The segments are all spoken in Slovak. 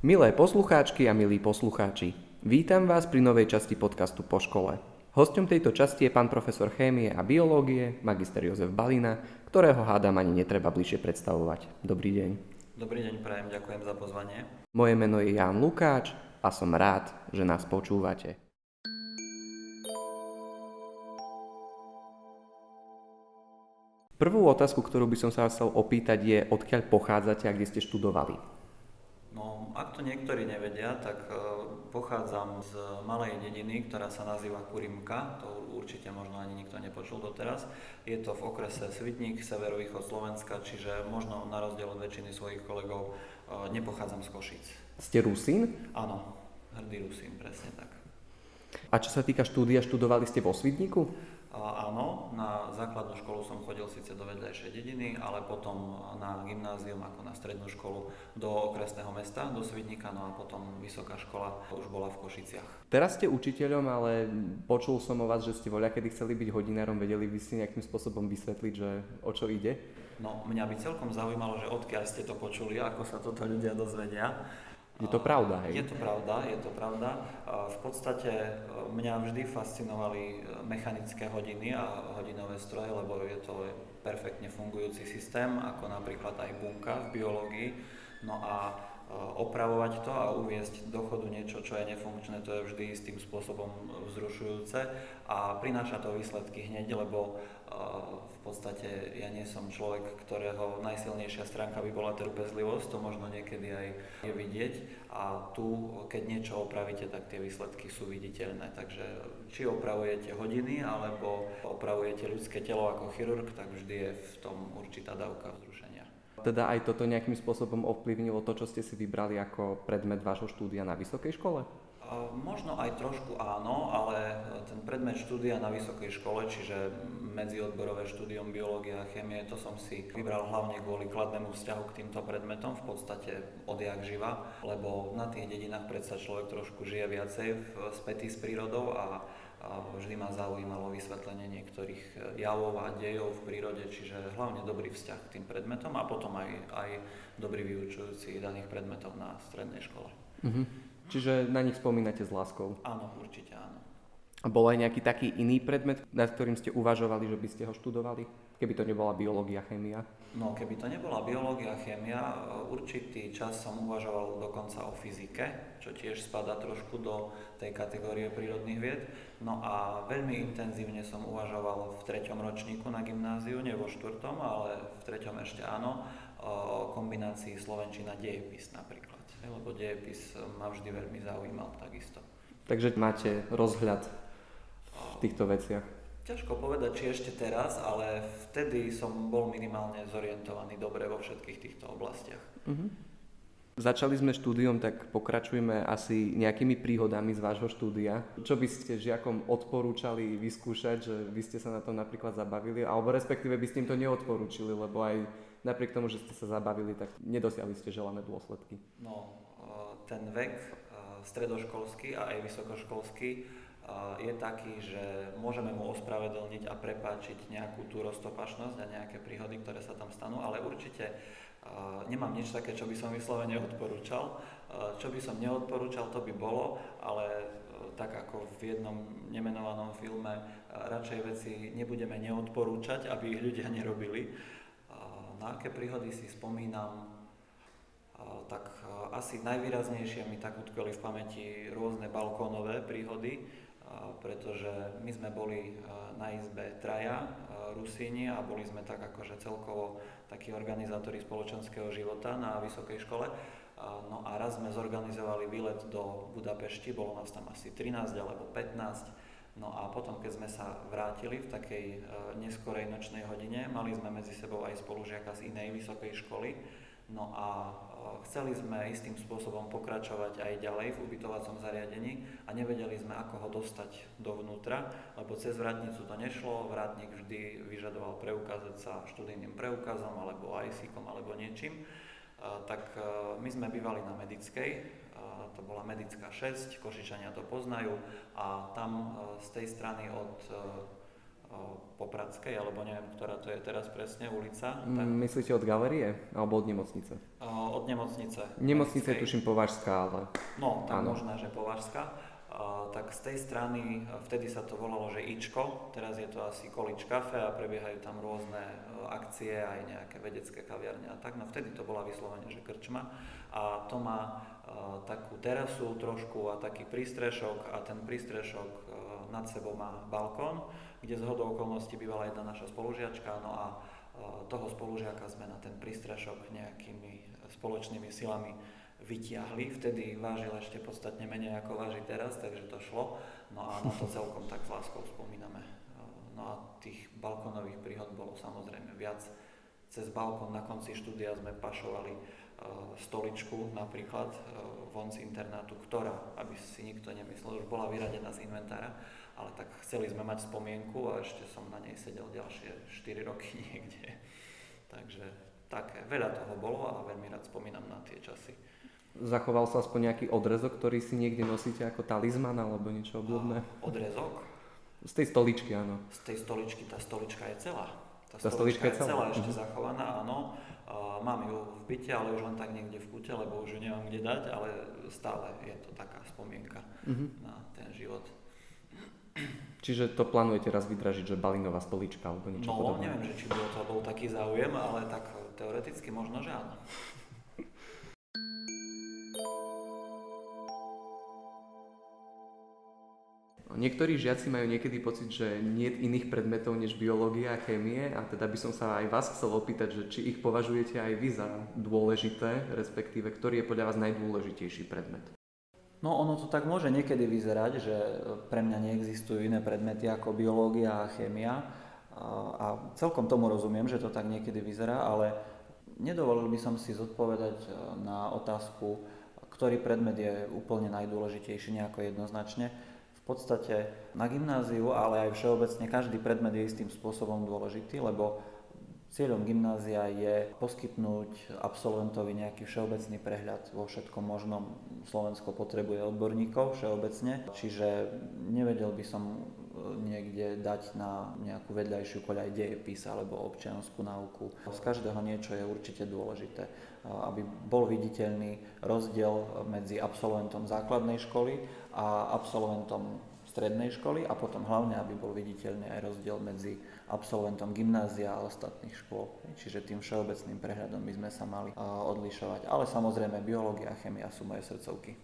Milé poslucháčky a milí poslucháči, vítam vás pri novej časti podcastu Po škole. Hosťom tejto časti je pán profesor chémie a biológie, magister Jozef Balina, ktorého hádam ani netreba bližšie predstavovať. Dobrý deň. Dobrý deň, prajem, ďakujem za pozvanie. Moje meno je Jan Lukáč a som rád, že nás počúvate. Prvú otázku, ktorú by som sa chcel opýtať je, odkiaľ pochádzate a kde ste študovali? No, ak to niektorí nevedia, tak e, pochádzam z malej dediny, ktorá sa nazýva Kurimka, to určite možno ani nikto nepočul doteraz. Je to v okrese Svitník, severovýchod Slovenska, čiže možno na rozdiel od väčšiny svojich kolegov e, nepochádzam z Košic. Ste Rusín? Áno, hrdý Rusín, presne tak. A čo sa týka štúdia, študovali ste vo Svitníku? Áno, na základnú školu som chodil síce do vedľajšej dediny, ale potom na gymnázium ako na strednú školu do okresného mesta, do Svidníka, no a potom vysoká škola už bola v Košiciach. Teraz ste učiteľom, ale počul som o vás, že ste voľa kedy chceli byť hodinárom, vedeli by si nejakým spôsobom vysvetliť, že o čo ide? No, mňa by celkom zaujímalo, že odkiaľ ste to počuli, ako sa toto ľudia dozvedia. Je to pravda, hej? Je to pravda, je to pravda. V podstate e, mňa vždy fascinovali e, mechanické hodiny a hodinové stroje, lebo je to perfektne fungujúci systém, ako napríklad aj bunka v biológii. No a e, opravovať to a uviezť do chodu niečo, čo je nefunkčné, to je vždy istým spôsobom vzrušujúce a prináša to výsledky hneď, lebo v podstate ja nie som človek, ktorého najsilnejšia stránka by bola trpezlivosť, to možno niekedy aj je vidieť a tu, keď niečo opravíte, tak tie výsledky sú viditeľné. Takže či opravujete hodiny alebo opravujete ľudské telo ako chirurg, tak vždy je v tom určitá dávka vzrušenia. Teda aj toto nejakým spôsobom ovplyvnilo to, čo ste si vybrali ako predmet vášho štúdia na vysokej škole? Možno aj trošku áno, ale ten predmet štúdia na vysokej škole, čiže medziodborové štúdium biológia a chémie, to som si vybral hlavne kvôli kladnému vzťahu k týmto predmetom, v podstate odjak živa, lebo na tých dedinách predsa človek trošku žije viacej v spätý s prírodou a, vždy ma zaujímalo vysvetlenie niektorých javov a dejov v prírode, čiže hlavne dobrý vzťah k tým predmetom a potom aj, aj dobrý vyučujúci daných predmetov na strednej škole. Mm-hmm. Čiže na nich spomínate s láskou. Áno, určite áno. A bol aj nejaký taký iný predmet, nad ktorým ste uvažovali, že by ste ho študovali? Keby to nebola biológia, chémia? No, keby to nebola biológia, chémia, určitý čas som uvažoval dokonca o fyzike, čo tiež spada trošku do tej kategórie prírodných vied. No a veľmi intenzívne som uvažoval v treťom ročníku na gymnáziu, nie vo štvrtom, ale v treťom ešte áno, o kombinácii slovenčina dejepis napríklad lebo dejepis ma vždy veľmi zaujímal takisto. Takže máte rozhľad v týchto veciach? Ťažko povedať, či ešte teraz, ale vtedy som bol minimálne zorientovaný dobre vo všetkých týchto oblastiach. Uh-huh. Začali sme štúdium, tak pokračujeme asi nejakými príhodami z vášho štúdia. Čo by ste žiakom odporúčali vyskúšať, že vy ste sa na tom napríklad zabavili, alebo respektíve by ste im to neodporúčili, lebo aj napriek tomu, že ste sa zabavili, tak nedosiahli ste želané dôsledky? No, ten vek stredoškolský a aj vysokoškolský je taký, že môžeme mu ospravedlniť a prepáčiť nejakú tú roztopašnosť a nejaké príhody, ktoré sa tam stanú, ale určite nemám nič také, čo by som vyslovene odporúčal. Čo by som neodporúčal, to by bolo, ale tak ako v jednom nemenovanom filme, radšej veci nebudeme neodporúčať, aby ich ľudia nerobili na aké príhody si spomínam, tak asi najvýraznejšie mi tak utkveli v pamäti rôzne balkónové príhody, pretože my sme boli na izbe traja Rusíni a boli sme tak akože celkovo takí organizátori spoločenského života na vysokej škole. No a raz sme zorganizovali výlet do Budapešti, bolo nás tam asi 13 alebo 15 No a potom, keď sme sa vrátili v takej e, neskorej nočnej hodine, mali sme medzi sebou aj spolužiaka z inej vysokej školy, no a e, chceli sme istým spôsobom pokračovať aj ďalej v ubytovacom zariadení a nevedeli sme, ako ho dostať dovnútra, lebo cez vrátnicu to nešlo, vrátnik vždy vyžadoval preukázať sa študijným preukazom alebo ic alebo niečím. E, tak my sme bývali na medickej, to bola Medická 6, Košičania to poznajú a tam e, z tej strany od e, e, Popradskej, alebo neviem, ktorá to je teraz presne ulica. Tak... Myslíte od galerie alebo od nemocnice? Od nemocnice. Nemocnice je tuším Považská, ale... No, tak áno. možná, že Považská. Tak z tej strany, vtedy sa to volalo, že Ičko, teraz je to asi Količ Cafe a prebiehajú tam rôzne uh, akcie, aj nejaké vedecké kaviarne a tak, no vtedy to bola vyslovene, že krčma. A to má uh, takú terasu trošku a taký prístrešok a ten prístrešok nad sebou má balkón, kde z hodou okolností bývala jedna naša spolužiačka, no a toho spolužiaka sme na ten prístrešok nejakými spoločnými silami vytiahli. Vtedy vážil ešte podstatne menej ako váži teraz, takže to šlo. No a na to celkom tak s láskou spomíname. No a tých balkónových príhod bolo samozrejme viac. Cez balkón na konci štúdia sme pašovali stoličku napríklad vonci internátu, ktorá, aby si nikto nemyslel, už bola vyradená z inventára, ale tak chceli sme mať spomienku a ešte som na nej sedel ďalšie 4 roky niekde. Takže také, veľa toho bolo a veľmi rád spomínam na tie časy. Zachoval sa aspoň nejaký odrezok, ktorý si niekde nosíte ako talizman alebo niečo obdobné? Odrezok? Z tej stoličky, áno. Z tej stoličky, tá stolička je celá. Tá, tá stolička, stolička je celá, celá ešte uh-huh. zachovaná, áno. Uh, mám ju v byte, ale už len tak niekde v kute, lebo už ju nemám kde dať, ale stále je to taká spomienka uh-huh. na ten život. Čiže to plánujete raz vydražiť, že balinová stolička alebo niečo no, podobné? No, neviem, že či bol to bol taký záujem, ale tak teoreticky možno, že áno. Niektorí žiaci majú niekedy pocit, že nie je iných predmetov než biológia a chémie a teda by som sa aj vás chcel opýtať, že či ich považujete aj vy za dôležité, respektíve ktorý je podľa vás najdôležitejší predmet? No ono to tak môže niekedy vyzerať, že pre mňa neexistujú iné predmety ako biológia a chémia a celkom tomu rozumiem, že to tak niekedy vyzerá, ale nedovolil by som si zodpovedať e, na otázku, ktorý predmet je úplne najdôležitejší nejako jednoznačne podstate na gymnáziu, ale aj všeobecne každý predmet je istým spôsobom dôležitý, lebo cieľom gymnázia je poskytnúť absolventovi nejaký všeobecný prehľad vo všetkom možnom. Slovensko potrebuje odborníkov všeobecne, čiže nevedel by som niekde dať na nejakú vedľajšiu koľaj dejepis alebo občianskú náuku. Z každého niečo je určite dôležité, aby bol viditeľný rozdiel medzi absolventom základnej školy a absolventom strednej školy a potom hlavne, aby bol viditeľný aj rozdiel medzi absolventom gymnázia a ostatných škôl. Čiže tým všeobecným prehľadom by sme sa mali odlišovať. Ale samozrejme biológia a chemia sú moje srdcovky.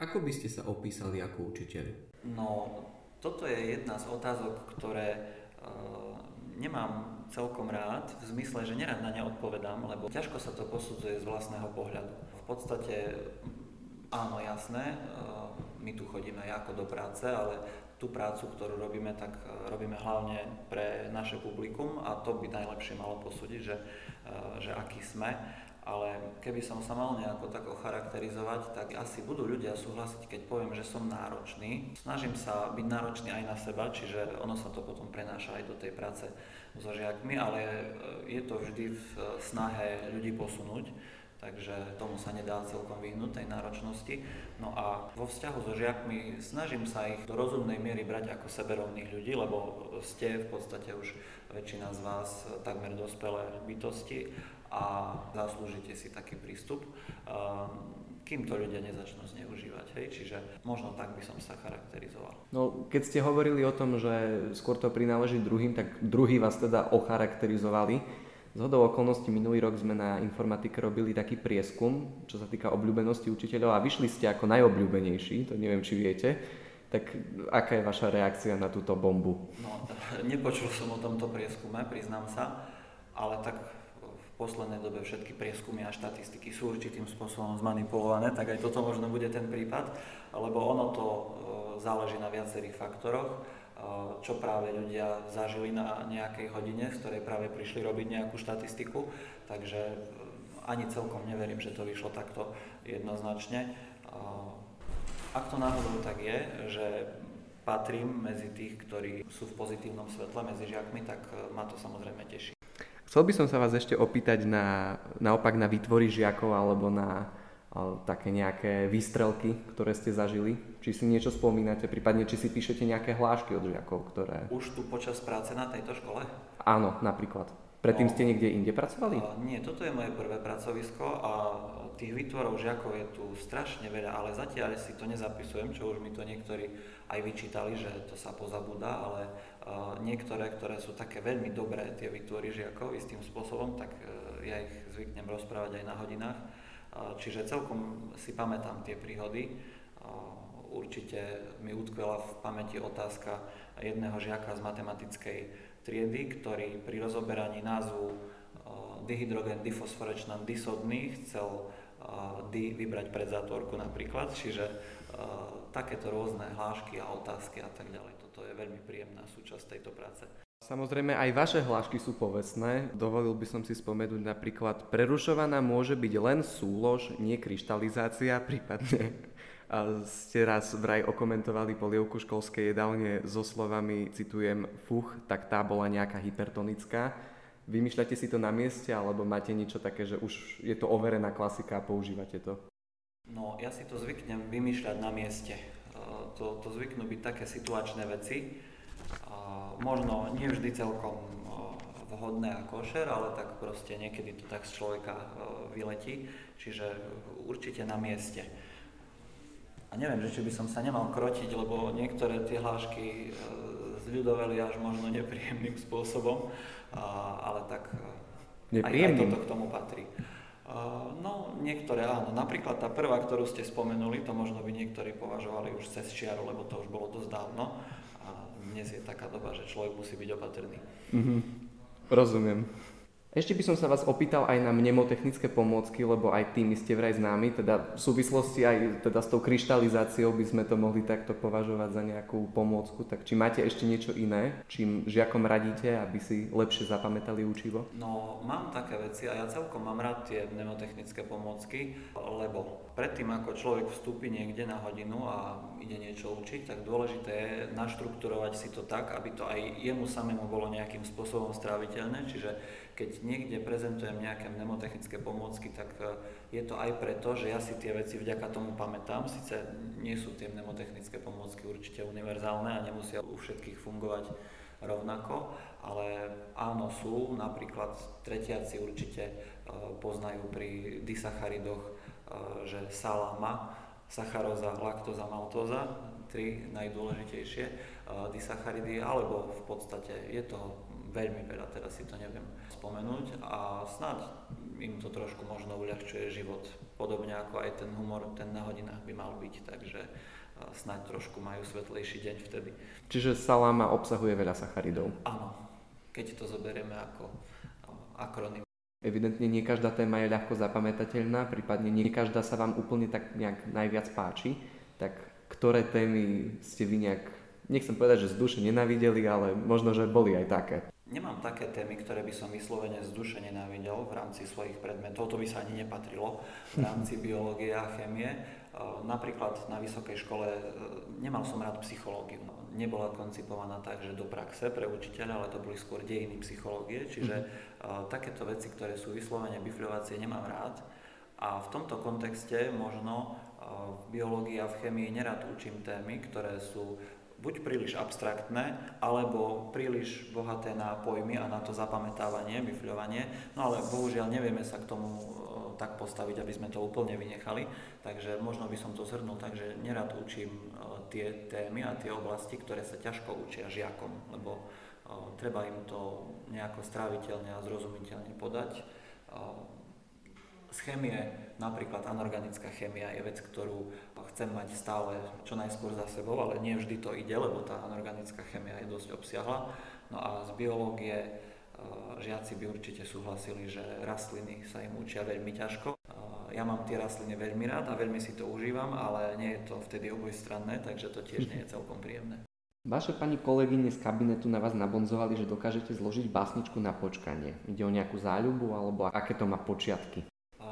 Ako by ste sa opísali ako učiteľ? No, toto je jedna z otázok, ktoré uh, nemám celkom rád, v zmysle, že nerad na ne odpovedám, lebo ťažko sa to posudzuje z vlastného pohľadu. V podstate áno, jasné, uh, my tu chodíme ako do práce, ale tú prácu, ktorú robíme, tak e, robíme hlavne pre naše publikum a to by najlepšie malo posúdiť, že, e, že aký sme. Ale keby som sa mal nejako tak ocharakterizovať, tak asi budú ľudia súhlasiť, keď poviem, že som náročný. Snažím sa byť náročný aj na seba, čiže ono sa to potom prenáša aj do tej práce so žiakmi, ale e, je to vždy v snahe ľudí posunúť takže tomu sa nedá celkom vyhnúť tej náročnosti. No a vo vzťahu so žiakmi snažím sa ich do rozumnej miery brať ako seberovných ľudí, lebo ste v podstate už väčšina z vás takmer dospelé bytosti a zaslúžite si taký prístup, kým to ľudia nezačnú zneužívať. Hej? Čiže možno tak by som sa charakterizoval. No, keď ste hovorili o tom, že skôr to prináleží druhým, tak druhý vás teda ocharakterizovali. Z hodou okolností minulý rok sme na informatike robili taký prieskum, čo sa týka obľúbenosti učiteľov a vyšli ste ako najobľúbenejší, to neviem, či viete. Tak aká je vaša reakcia na túto bombu? No, nepočul som o tomto prieskume, priznám sa, ale tak poslednej dobe všetky prieskumy a štatistiky sú určitým spôsobom zmanipulované, tak aj toto možno bude ten prípad, lebo ono to e, záleží na viacerých faktoroch čo práve ľudia zažili na nejakej hodine, z ktorej práve prišli robiť nejakú štatistiku, takže e, ani celkom neverím, že to vyšlo takto jednoznačne. Ak to náhodou tak je, že patrím medzi tých, ktorí sú v pozitívnom svetle medzi žiakmi, tak e, ma to samozrejme teší. Chcel by som sa vás ešte opýtať na, naopak na výtvory žiakov alebo na také nejaké výstrelky, ktoré ste zažili? Či si niečo spomínate, prípadne či si píšete nejaké hlášky od žiakov, ktoré... Už tu počas práce na tejto škole? Áno, napríklad. Predtým ste niekde inde pracovali? A, nie, toto je moje prvé pracovisko a tých výtvorov žiakov je tu strašne veľa, ale zatiaľ si to nezapisujem, čo už mi to niektorí aj vyčítali, že to sa pozabúda, ale uh, niektoré, ktoré sú také veľmi dobré, tie výtvory žiakov istým spôsobom, tak uh, ja ich zvyknem rozprávať aj na hodinách. Uh, čiže celkom si pamätám tie príhody. Určite mi utkvela v pamäti otázka jedného žiaka z matematickej triedy, ktorý pri rozoberaní názvu uh, dihydrogen difosforečnan disodný chcel uh, di vybrať pred zátvorku napríklad, čiže uh, takéto rôzne hlášky a otázky a tak ďalej. Toto je veľmi príjemná súčasť tejto práce. Samozrejme aj vaše hlášky sú povestné. Dovolil by som si spomenúť napríklad prerušovaná môže byť len súlož, nie kryštalizácia, prípadne ste raz vraj okomentovali polievku školskej jedálne so slovami, citujem, fuch, tak tá bola nejaká hypertonická. Vymýšľate si to na mieste, alebo máte niečo také, že už je to overená klasika a používate to? No, ja si to zvyknem vymýšľať na mieste. E, to, to zvyknú byť také situačné veci. E, možno nie vždy celkom e, vhodné a košer, ale tak proste niekedy to tak z človeka vyletí. Čiže určite na mieste. A neviem, že či by som sa nemal krotiť, lebo niektoré tie hlášky e, zľudovali až možno nepríjemným spôsobom, ale tak e, aj, aj toto k tomu patrí. E, no, niektoré áno. Napríklad tá prvá, ktorú ste spomenuli, to možno by niektorí považovali už cez čiaru, lebo to už bolo dosť dávno. A dnes je taká doba, že človek musí byť opatrný. Mm-hmm. Rozumiem. Ešte by som sa vás opýtal aj na mnemotechnické pomôcky, lebo aj tými ste vraj známi, teda v súvislosti aj teda s tou kryštalizáciou by sme to mohli takto považovať za nejakú pomôcku. Tak či máte ešte niečo iné, čím žiakom radíte, aby si lepšie zapamätali učivo? No, mám také veci a ja celkom mám rád tie mnemotechnické pomôcky, lebo predtým ako človek vstúpi niekde na hodinu a ide niečo učiť, tak dôležité je naštrukturovať si to tak, aby to aj jemu samému bolo nejakým spôsobom stráviteľné, čiže keď niekde prezentujem nejaké mnemotechnické pomôcky, tak e, je to aj preto, že ja si tie veci vďaka tomu pamätám. Sice nie sú tie mnemotechnické pomôcky určite univerzálne a nemusia u všetkých fungovať rovnako, ale áno sú, napríklad tretiaci určite e, poznajú pri disacharidoch, že saláma, sacharóza, laktóza, maltóza, tri najdôležitejšie disacharidy, alebo v podstate je to veľmi veľa, teraz si to neviem spomenúť a snáď im to trošku možno uľahčuje život. Podobne ako aj ten humor, ten na hodinách by mal byť, takže snáď trošku majú svetlejší deň vtedy. Čiže saláma obsahuje veľa sacharidov. Áno, keď to zoberieme ako akronym. Evidentne nie každá téma je ľahko zapamätateľná, prípadne nie každá sa vám úplne tak nejak najviac páči, tak ktoré témy ste vy nejak, nechcem povedať, že z duše nenavideli, ale možno, že boli aj také. Nemám také témy, ktoré by som vyslovene z duše nenávidel v rámci svojich predmetov, to by sa ani nepatrilo v rámci biológie a chémie. E, napríklad na vysokej škole e, nemal som rád psychológiu. Nebola koncipovaná tak, že do praxe pre učiteľa, ale to boli skôr dejiny psychológie, čiže mm-hmm. takéto veci, ktoré sú vyslovene bifľovacie, nemám rád. A v tomto kontexte možno v biológii a v chémii nerad učím témy, ktoré sú buď príliš abstraktné, alebo príliš bohaté na pojmy a na to zapamätávanie, myfľovanie. No ale bohužiaľ nevieme sa k tomu e, tak postaviť, aby sme to úplne vynechali. Takže možno by som to zhrnul tak, že nerad učím e, tie témy a tie oblasti, ktoré sa ťažko učia žiakom, lebo e, treba im to nejako stráviteľne a zrozumiteľne podať z chémie, napríklad anorganická chémia je vec, ktorú chcem mať stále čo najskôr za sebou, ale nie vždy to ide, lebo tá anorganická chémia je dosť obsiahla. No a z biológie e, žiaci by určite súhlasili, že rastliny sa im učia veľmi ťažko. E, ja mám tie rastliny veľmi rád a veľmi si to užívam, ale nie je to vtedy obojstranné, takže to tiež nie je celkom príjemné. Vaše pani kolegyne z kabinetu na vás nabonzovali, že dokážete zložiť básničku na počkanie. Ide o nejakú záľubu alebo aké to má počiatky?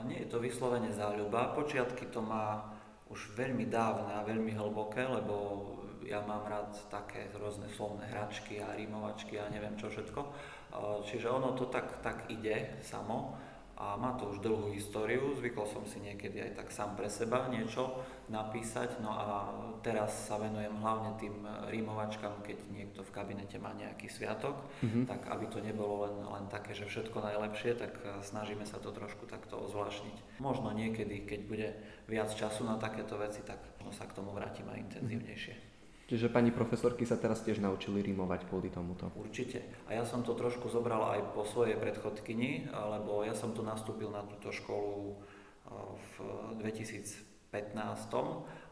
nie je to vyslovene záľuba. Počiatky to má už veľmi dávne a veľmi hlboké, lebo ja mám rád také rôzne slovné hračky a rímovačky a neviem čo všetko. Čiže ono to tak, tak ide samo. a má to už dlhú históriu. Zvykol som si niekedy aj tak sám pre seba niečo napísať, no a teraz sa venujem hlavne tým rímovačkám, keď niekto v kabinete má nejaký sviatok, mm-hmm. tak aby to nebolo len, len také, že všetko najlepšie, tak e, snažíme sa to trošku takto ozvlášniť. Možno niekedy, keď bude viac času na takéto veci, tak možno sa k tomu vrátim aj intenzívnejšie. Čiže pani profesorky sa teraz tiež naučili rímovať kvôli tomuto. Určite. A ja som to trošku zobral aj po svojej predchodkyni, lebo ja som tu nastúpil na túto školu v 2015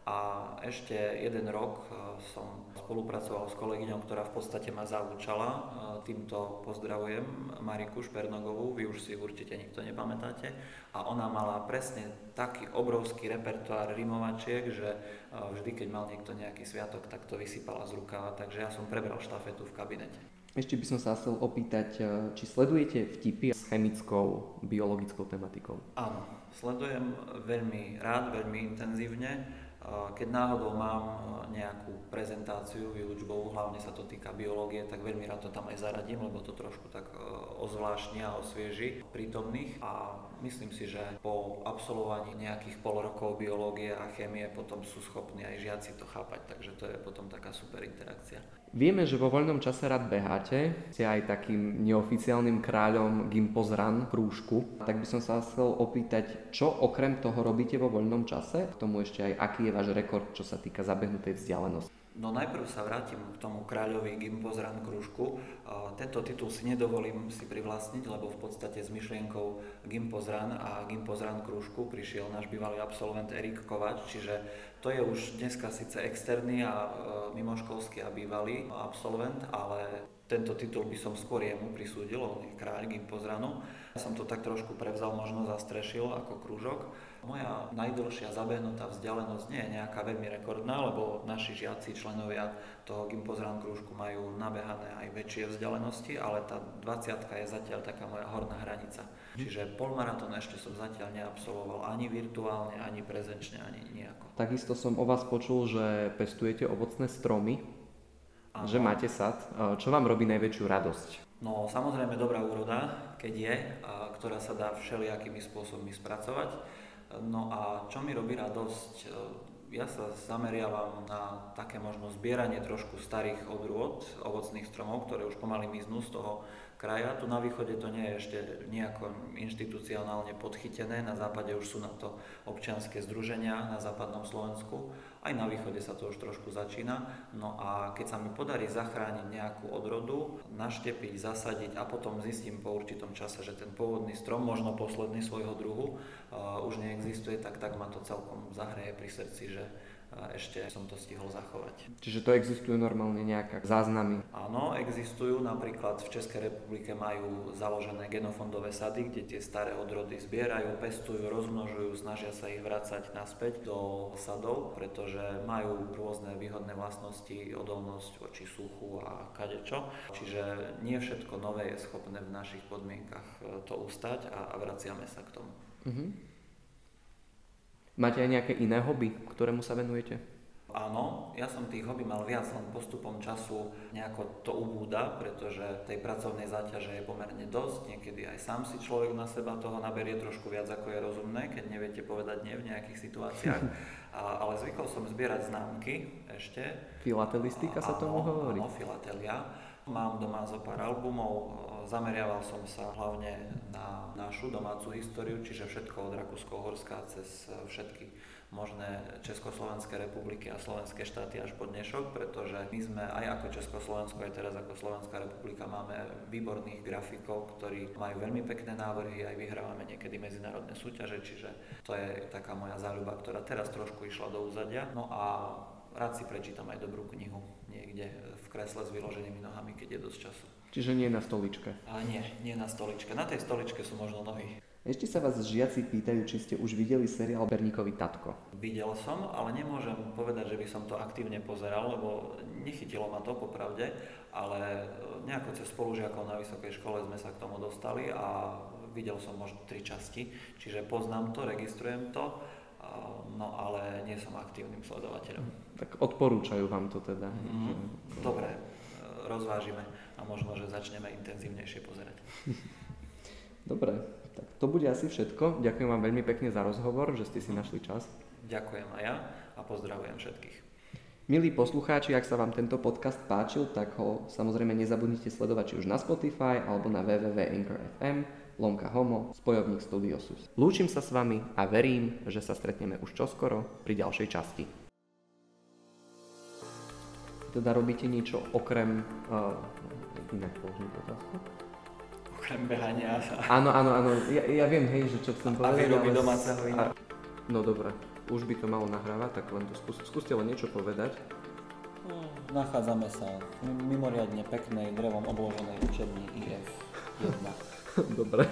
a ešte jeden rok e, som spolupracoval s kolegyňou, ktorá v podstate ma zaučala. E, týmto pozdravujem Mariku Špernogovú, vy už si určite nikto nepamätáte. A ona mala presne taký obrovský repertoár rimovačiek, že e, vždy, keď mal niekto nejaký sviatok, tak to vysypala z rukava. Takže ja som prebral štafetu v kabinete. Ešte by som sa chcel opýtať, či sledujete vtipy s chemickou, biologickou tematikou? Áno, sledujem veľmi rád, veľmi intenzívne. Keď náhodou mám e, nejakú prezentáciu výučbovú, hlavne sa to týka biológie, tak veľmi rád to tam aj zaradím, lebo to trošku tak e, ozvláštni a osvieži prítomných. A myslím si, že po absolvovaní nejakých pol rokov biológie a chémie potom sú schopní aj žiaci to chápať, takže to je potom taká super interakcia. Vieme, že vo voľnom čase rád beháte, ste aj takým neoficiálnym kráľom Gimpozran krúžku. Tak by som sa chcel opýtať, čo okrem toho robíte vo voľnom čase? K tomu ešte aj aký je váš rekord, čo sa týka zabehnutej vzdialenosti? No najprv sa vrátim k tomu kráľovi Gimpozran kružku. Tento titul si nedovolím si privlastniť, lebo v podstate s myšlienkou Gimpozran a Gimpozran kružku prišiel náš bývalý absolvent Erik Kovač, čiže to je už dneska síce externý a e, mimoškolský a bývalý absolvent, ale tento titul by som skôr jemu prisúdil, on je kráľ Gimpozranu. Ja som to tak trošku prevzal, možno zastrešil ako krúžok. Moja najdlhšia zabehnutá vzdialenosť nie je nejaká veľmi rekordná, lebo naši žiaci, členovia toho Gimpozran krúžku majú nabehané aj väčšie vzdialenosti, ale tá 20 je zatiaľ taká moja horná hranica. Čiže polmaratón ešte som zatiaľ neabsolvoval ani virtuálne, ani prezenčne, ani nejako. Takisto som o vás počul, že pestujete ovocné stromy, Aha. že máte sad. Čo vám robí najväčšiu radosť? No samozrejme dobrá úroda, keď je, ktorá sa dá všelijakými spôsobmi spracovať. No a čo mi robí radosť, e, ja sa zameriavam na také možno zbieranie trošku starých odrôd ovocných stromov, ktoré už pomaly miznú z toho kraja. Tu na východe to nie je ešte nejako inštitucionálne podchytené, na západe už sú na to občianské združenia na západnom Slovensku, aj na východe sa to už trošku začína. No a keď sa mi podarí zachrániť nejakú odrodu, naštepiť, zasadiť a potom zistím po určitom čase, že ten pôvodný strom, možno posledný svojho druhu, uh, už neexistuje, tak, tak ma to celkom zahreje pri srdci, že a ešte som to stihol zachovať. Čiže to existujú normálne nejaké záznamy? Áno, existujú. Napríklad v Českej republike majú založené genofondové sady, kde tie staré odrody zbierajú, pestujú, rozmnožujú, snažia sa ich vrácať naspäť do sadov, pretože majú rôzne výhodné vlastnosti, odolnosť voči suchu a kadečo. Čiže nie všetko nové je schopné v našich podmienkach e, to ustať a, a vraciame sa k tomu. Mm-hmm. Máte aj nejaké iné hobby, ktorému sa venujete? Áno, ja som tých hobby mal viac, len postupom času nejako to ubúda, pretože tej pracovnej záťaže je pomerne dosť, niekedy aj sám si človek na seba toho naberie trošku viac ako je rozumné, keď neviete povedať nie v nejakých situáciách. A, ale zvykol som zbierať známky ešte. Filatelistika sa tomu hovorí? Áno, filatelia. Mám doma zo pár albumov, zameriaval som sa hlavne na našu domácu históriu, čiže všetko od Rakúsko-Horska cez všetky možné Československé republiky a slovenské štáty až po dnešok, pretože my sme aj ako Československo, aj teraz ako Slovenská republika máme výborných grafikov, ktorí majú veľmi pekné návrhy, aj vyhrávame niekedy medzinárodné súťaže, čiže to je taká moja záľuba, ktorá teraz trošku išla do úzadia. No a rád si prečítam aj dobrú knihu niekde v kresle s vyloženými nohami, keď je dosť času. Čiže nie na stoličke. A nie, nie na stoličke. Na tej stoličke sú možno nohy. Ešte sa vás žiaci pýtajú, či ste už videli seriál Berníkovi Tatko. Videl som, ale nemôžem povedať, že by som to aktívne pozeral, lebo nechytilo ma to popravde, ale nejako cez spolužiakov na vysokej škole sme sa k tomu dostali a videl som možno tri časti, čiže poznám to, registrujem to, no ale nie som aktívnym sledovateľom. Tak odporúčajú vám to teda. Mm, dobre, rozvážime a možno, že začneme intenzívnejšie pozerať. Dobre, tak to bude asi všetko. Ďakujem vám veľmi pekne za rozhovor, že ste si našli čas. Ďakujem aj ja a pozdravujem všetkých. Milí poslucháči, ak sa vám tento podcast páčil, tak ho samozrejme nezabudnite sledovať či už na Spotify alebo na www.anchor.fm lomka homo, spojovník Studiosus. Lúčim sa s vami a verím, že sa stretneme už čoskoro pri ďalšej časti. Teda robíte niečo okrem... Uh, inak položiť otázku? Okrem behania. Áno, áno, áno, ja, ja viem, hej, že čo chcem A povedať, výroby ale... domáceho vína. No dobré, už by to malo nahrávať, tak len to skús, skúste len niečo povedať. Nachádzame sa v mimoriadne peknej drevom obloženej učebni IF 1. Dobre.